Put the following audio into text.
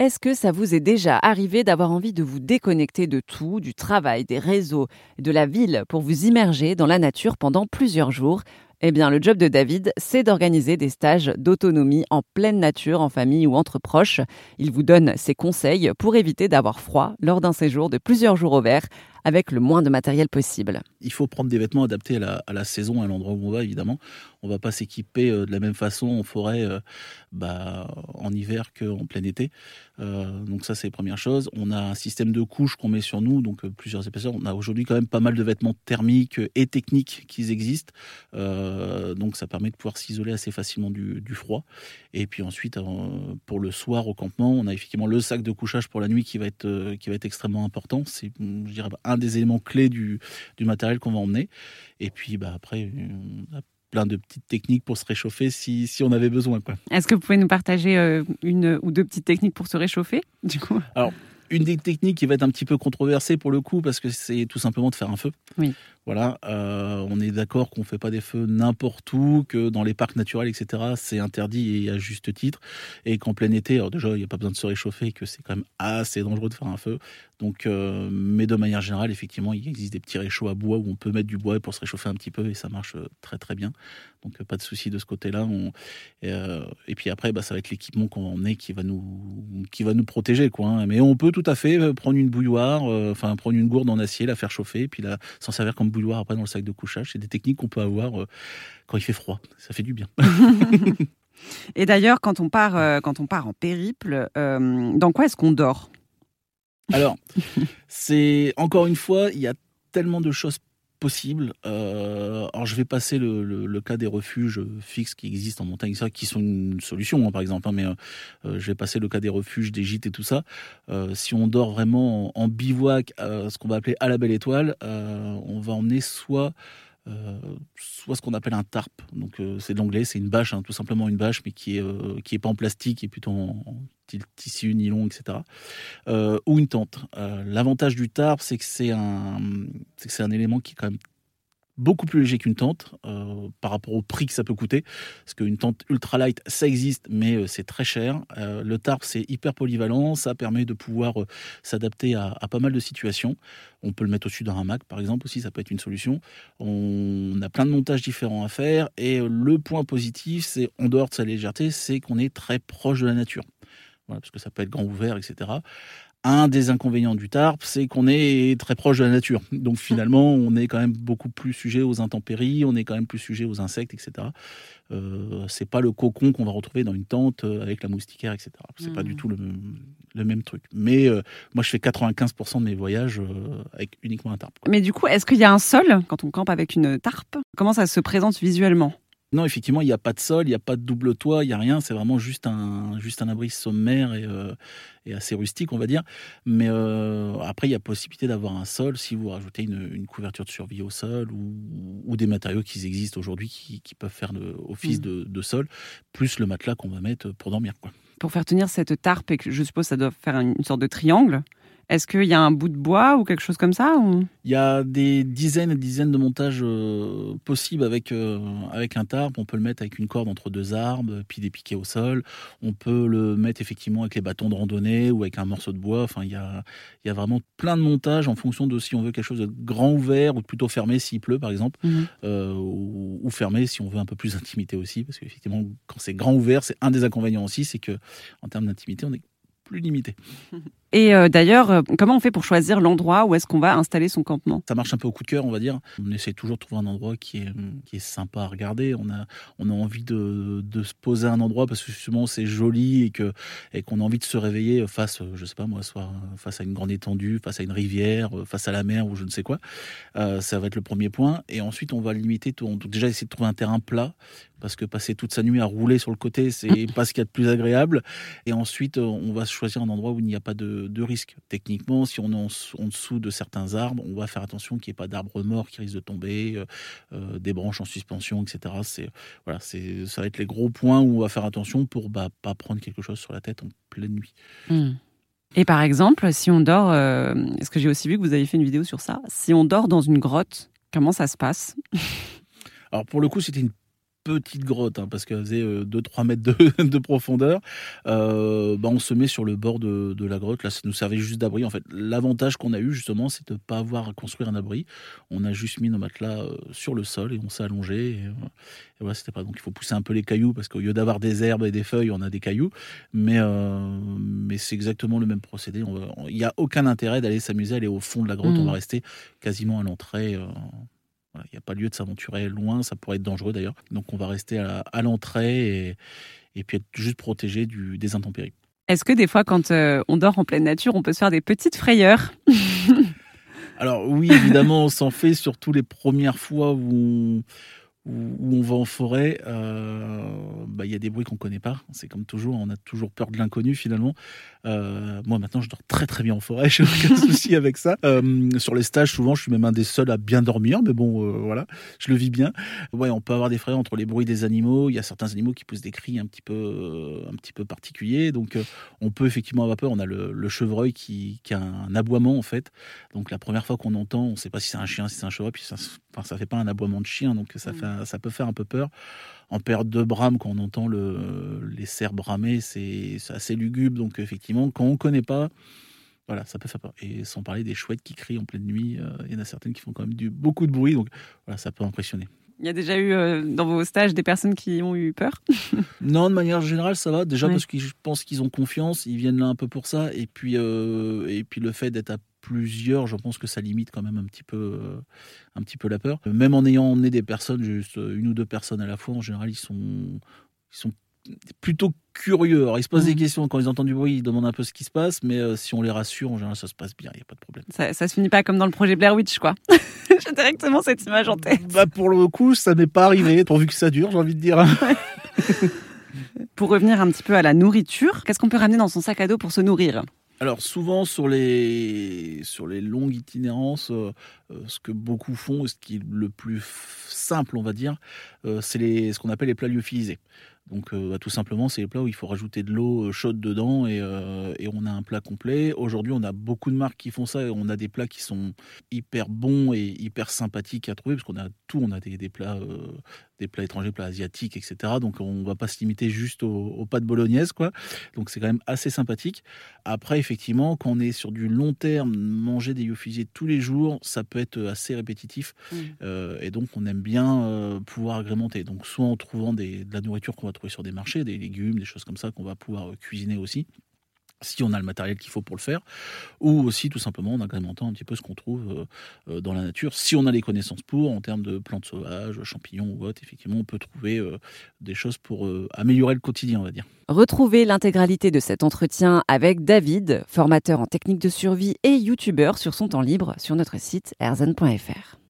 Est-ce que ça vous est déjà arrivé d'avoir envie de vous déconnecter de tout, du travail, des réseaux, de la ville, pour vous immerger dans la nature pendant plusieurs jours? Eh bien, le job de David, c'est d'organiser des stages d'autonomie en pleine nature, en famille ou entre proches. Il vous donne ses conseils pour éviter d'avoir froid lors d'un séjour de plusieurs jours au vert avec le moins de matériel possible. Il faut prendre des vêtements adaptés à la, saison, à l'endroit où on va, évidemment. On ne va pas s'équiper euh, de la même façon en forêt euh, bah, en hiver qu'en plein été. Euh, donc ça, c'est la première chose. On a un système de couches qu'on met sur nous, donc plusieurs épaisseurs. On a aujourd'hui quand même pas mal de vêtements thermiques et techniques qui existent. donc ça permet de pouvoir s'isoler assez facilement du, froid. Et puis ensuite, pour le soir au campement, on a effectivement le sac de couchage pour la nuit qui va être, qui va être extrêmement important. C'est, je dirais, un des éléments clés du, du matériel qu'on va emmener. Et puis bah, après, on a plein de petites techniques pour se réchauffer si, si on avait besoin. Est-ce que vous pouvez nous partager euh, une ou deux petites techniques pour se réchauffer du coup? Alors, une des techniques qui va être un petit peu controversée pour le coup, parce que c'est tout simplement de faire un feu. Oui. Voilà, euh, on est d'accord qu'on ne fait pas des feux n'importe où, que dans les parcs naturels, etc., c'est interdit et à juste titre. Et qu'en plein été, alors déjà, il n'y a pas besoin de se réchauffer, que c'est quand même assez dangereux de faire un feu. Donc, euh, mais de manière générale, effectivement, il existe des petits réchauds à bois où on peut mettre du bois pour se réchauffer un petit peu et ça marche euh, très très bien. Donc, pas de souci de ce côté-là. Et, puis après, bah, ça va être l'équipement qu'on va emmener qui va nous, qui va nous protéger. Quoi, hein. Mais on peut tout à fait prendre une bouilloire, enfin prendre une gourde en acier, la faire chauffer, et puis là, s'en servir comme bouilloire après dans le sac de couchage. C'est des techniques qu'on peut avoir euh, quand il fait froid. Ça fait du bien. Et d'ailleurs, quand on part, euh, quand on part en périple, euh, dans quoi est-ce qu'on dort? Alors, c'est encore une fois, il y a tellement de choses possible. Euh, alors je vais passer le, cas des refuges fixes qui existent en montagne, qui sont une solution hein, par exemple, hein, mais euh, euh, je vais passer le cas des refuges, des gîtes et tout ça. si on dort vraiment en, bivouac, ce qu'on va appeler à la belle étoile, on va emmener soit soit ce qu'on appelle un tarp. Donc c'est de l'anglais, c'est une bâche, hein, tout simplement une bâche, mais qui est qui est pas en plastique, qui est plutôt en, tissu, nylon, etc. Euh, ou une tente. Euh, l'avantage du tarp, c'est que c'est un, c'est un élément qui est quand même beaucoup plus léger qu'une tente euh, par rapport au prix que ça peut coûter. Parce qu'une tente ultralight, ça existe, mais c'est très cher. le tarp, c'est hyper polyvalent. Ça permet de pouvoir s'adapter à, pas mal de situations. On peut le mettre au-dessus d'un hamac, par exemple, aussi, ça peut être une solution. On a plein de montages différents à faire. Et le point positif, c'est en dehors de sa légèreté, c'est qu'on est très proche de la nature parce que ça peut être grand ouvert, etc. Un des inconvénients du tarp, c'est qu'on est très proche de la nature. Donc finalement, on est quand même beaucoup plus sujet aux intempéries, on est quand même plus sujet aux insectes, etc. Euh, c'est pas le cocon qu'on va retrouver dans une tente euh, avec la moustiquaire, etc. C'est pas du mmh. tout le, même truc. Mais euh, moi, je fais 95% de mes voyages euh, avec uniquement un tarp. Mais du coup, est-ce qu'il y a un sol quand on campe avec une tarp Comment ça se présente visuellement? Non, effectivement, il n'y a pas de sol, il n'y a pas de double toit, il n'y a rien. C'est vraiment juste un, juste un abri sommaire et, euh, assez rustique, on va dire. Mais euh, après, il y a possibilité d'avoir un sol si vous rajoutez une, couverture de survie au sol ou, des matériaux qui existent aujourd'hui qui, peuvent faire office mmh. de, sol, plus le matelas qu'on va mettre pour dormir. Quoi. Pour faire tenir cette tarpe, et que je suppose ça doit faire une sorte de triangle, est-ce qu'il y a un bout de bois ou quelque chose comme ça Il y a des dizaines et dizaines de montages euh, possibles avec, euh, avec un tarp. On peut le mettre avec une corde entre deux arbres, puis des piquets au sol. On peut le mettre effectivement avec les bâtons de randonnée ou avec un morceau de bois. Enfin, il y a, il y a vraiment plein de montages en fonction de si on veut quelque chose de grand ouvert ou plutôt fermé s'il pleut, par exemple, mhm. euh, ou, ou, fermé si on veut un peu plus d'intimité aussi. Parce qu'effectivement, quand c'est grand ouvert, c'est un des inconvénients aussi, c'est que en termes d'intimité, on est plus limité. Et euh, d'ailleurs, euh, comment on fait pour choisir l'endroit où est-ce qu'on va installer son campement? Ça marche un peu au coup de cœur, on va dire. On essaie toujours de trouver un endroit qui est, qui est sympa à regarder. On a, on a envie de, de se poser à un endroit parce que justement c'est joli et que et qu'on a envie de se réveiller face, je sais pas moi, soit face à une grande étendue, face à une rivière, face à la mer ou je ne sais quoi. Euh, ça va être le premier point. Et ensuite, on va limiter. Tout, donc déjà essayer de trouver un terrain plat parce que passer toute sa nuit à rouler sur le côté, c'est pas ce qu'il y a de plus agréable. Et ensuite, on va choisir un endroit où il n'y a pas de de, risque. Techniquement, si on est en, dessous de certains arbres, on va faire attention qu'il n'y ait pas d'arbres morts qui risquent de tomber, euh, euh, des branches en suspension, etc. C'est voilà, c'est ça va être les gros points où on va faire attention pour bah, pas prendre quelque chose sur la tête en pleine nuit. Hmm. Et par exemple, si on dort, euh, est-ce que j'ai aussi vu que vous avez fait une vidéo sur ça? Si on dort dans une grotte, comment ça se passe? Alors pour le coup, c'était une petite grotte, hein, parce qu'elle faisait 2-3 mètres de, de profondeur, euh, bah on se met sur le bord de, de, la grotte. Là, ça nous servait juste d'abri. En fait, l'avantage qu'on a eu, justement, c'est de ne pas avoir à construire un abri. On a juste mis nos matelas sur le sol et on s'est allongé. Et, voilà, c'était pas. Donc, il faut pousser un peu les cailloux, parce qu'au lieu d'avoir des herbes et des feuilles, on a des cailloux. Mais, mais c'est exactement le même procédé. Il n'y a aucun intérêt d'aller s'amuser, aller au fond de la grotte. On mmh. va rester quasiment à l'entrée. Il n'y a pas lieu de s'aventurer loin, ça pourrait être dangereux d'ailleurs. Donc on va rester à, l'entrée et, et, puis être juste protégé du, des intempéries. Est-ce que des fois, quand euh, on dort en pleine nature, on peut se faire des petites frayeurs? Alors oui, évidemment, on s'en fait surtout les premières fois où où, on va en forêt, euh, bah, il y a des bruits qu'on connaît pas. C'est comme toujours, on a toujours peur de l'inconnu finalement. Euh, moi maintenant, je dors très très bien en forêt, j'ai aucun souci avec ça. Euh, sur les stages, souvent, je suis même un des seuls à bien dormir, mais bon, voilà, je le vis bien. Ouais, on peut avoir des frayeurs entre les bruits des animaux. Il y a certains animaux qui poussent des cris un petit peu, un petit peu particuliers, donc on peut effectivement avoir peur. On a le, chevreuil qui, qui, a un aboiement en fait. Donc la première fois qu'on entend, on ne sait pas si c'est un chien, si c'est un chevreuil, puis ça, enfin, ça fait pas un aboiement de chien, donc ça mmh. fait ça peut faire un peu peur. En perte de brame, quand on entend le, les cerfs bramer, c'est assez lugubre. Donc effectivement, quand on ne connaît pas, voilà, ça peut faire peur. Et sans parler des chouettes qui crient en pleine nuit, euh, il y en a certaines qui font quand même du, beaucoup de bruit, donc voilà, ça peut impressionner. Il y a déjà eu euh, dans vos stages des personnes qui ont eu peur? Non, de manière générale, ça va. Déjà parce que je pense qu'ils ont confiance, ils viennent là un peu pour ça. Et puis, euh, et puis le fait d'être à plusieurs, je pense que ça limite quand même un petit peu, euh, un petit peu la peur. Même en ayant emmené des personnes, juste une ou deux personnes à la fois, en général, ils sont, ils sont plutôt curieux. Alors, ils se posent des mmh. questions quand ils entendent du bruit, ils demandent un peu ce qui se passe, mais euh, si on les rassure, en général, ça se passe bien, il n'y a pas de problème. Ça, ça se finit pas comme dans le projet Blair Witch, quoi. J'ai directement cette image en tête. Bah, pour le coup, ça n'est pas arrivé, pourvu que ça dure, j'ai envie de dire. pour revenir un petit peu à la nourriture, qu'est-ce qu'on peut ramener dans son sac à dos pour se nourrir? Alors souvent sur les longues itinérances, euh, euh, ce que beaucoup font, ce qui est le plus simple, on va dire, euh, c'est ce qu'on appelle les plats. Donc bah, tout simplement, c'est les plats où il faut rajouter de l'eau chaude dedans et, et, on a un plat complet. Aujourd'hui, on a beaucoup de marques qui font ça et on a des plats qui sont hyper bons et hyper sympathiques à trouver parce qu'on a tout, on a des, des plats des plats étrangers, plats asiatiques, etc. Donc on va pas se limiter juste aux, pâtes bolognaises, quoi. Donc c'est quand même assez sympathique. Après, effectivement, quand on est sur du long terme, manger des yofusiers tous les jours, ça peut être assez répétitif. Mmh. Euh, et donc on aime bien euh, pouvoir agrémenter. Donc soit en trouvant des, de la nourriture qu'on va trouver sur des marchés, des légumes, des choses comme ça qu'on va pouvoir cuisiner aussi si on a le matériel qu'il faut pour le faire, ou aussi tout simplement en agrémentant un petit peu ce qu'on trouve euh, euh, dans la nature. Si on a les connaissances pour, en termes de plantes sauvages, champignons ou autres, effectivement, on peut trouver euh, des choses pour améliorer le quotidien, on va dire. Retrouvez l'intégralité de cet entretien avec David, formateur en technique de survie et youtubeur sur son temps libre sur notre site erzen.fr.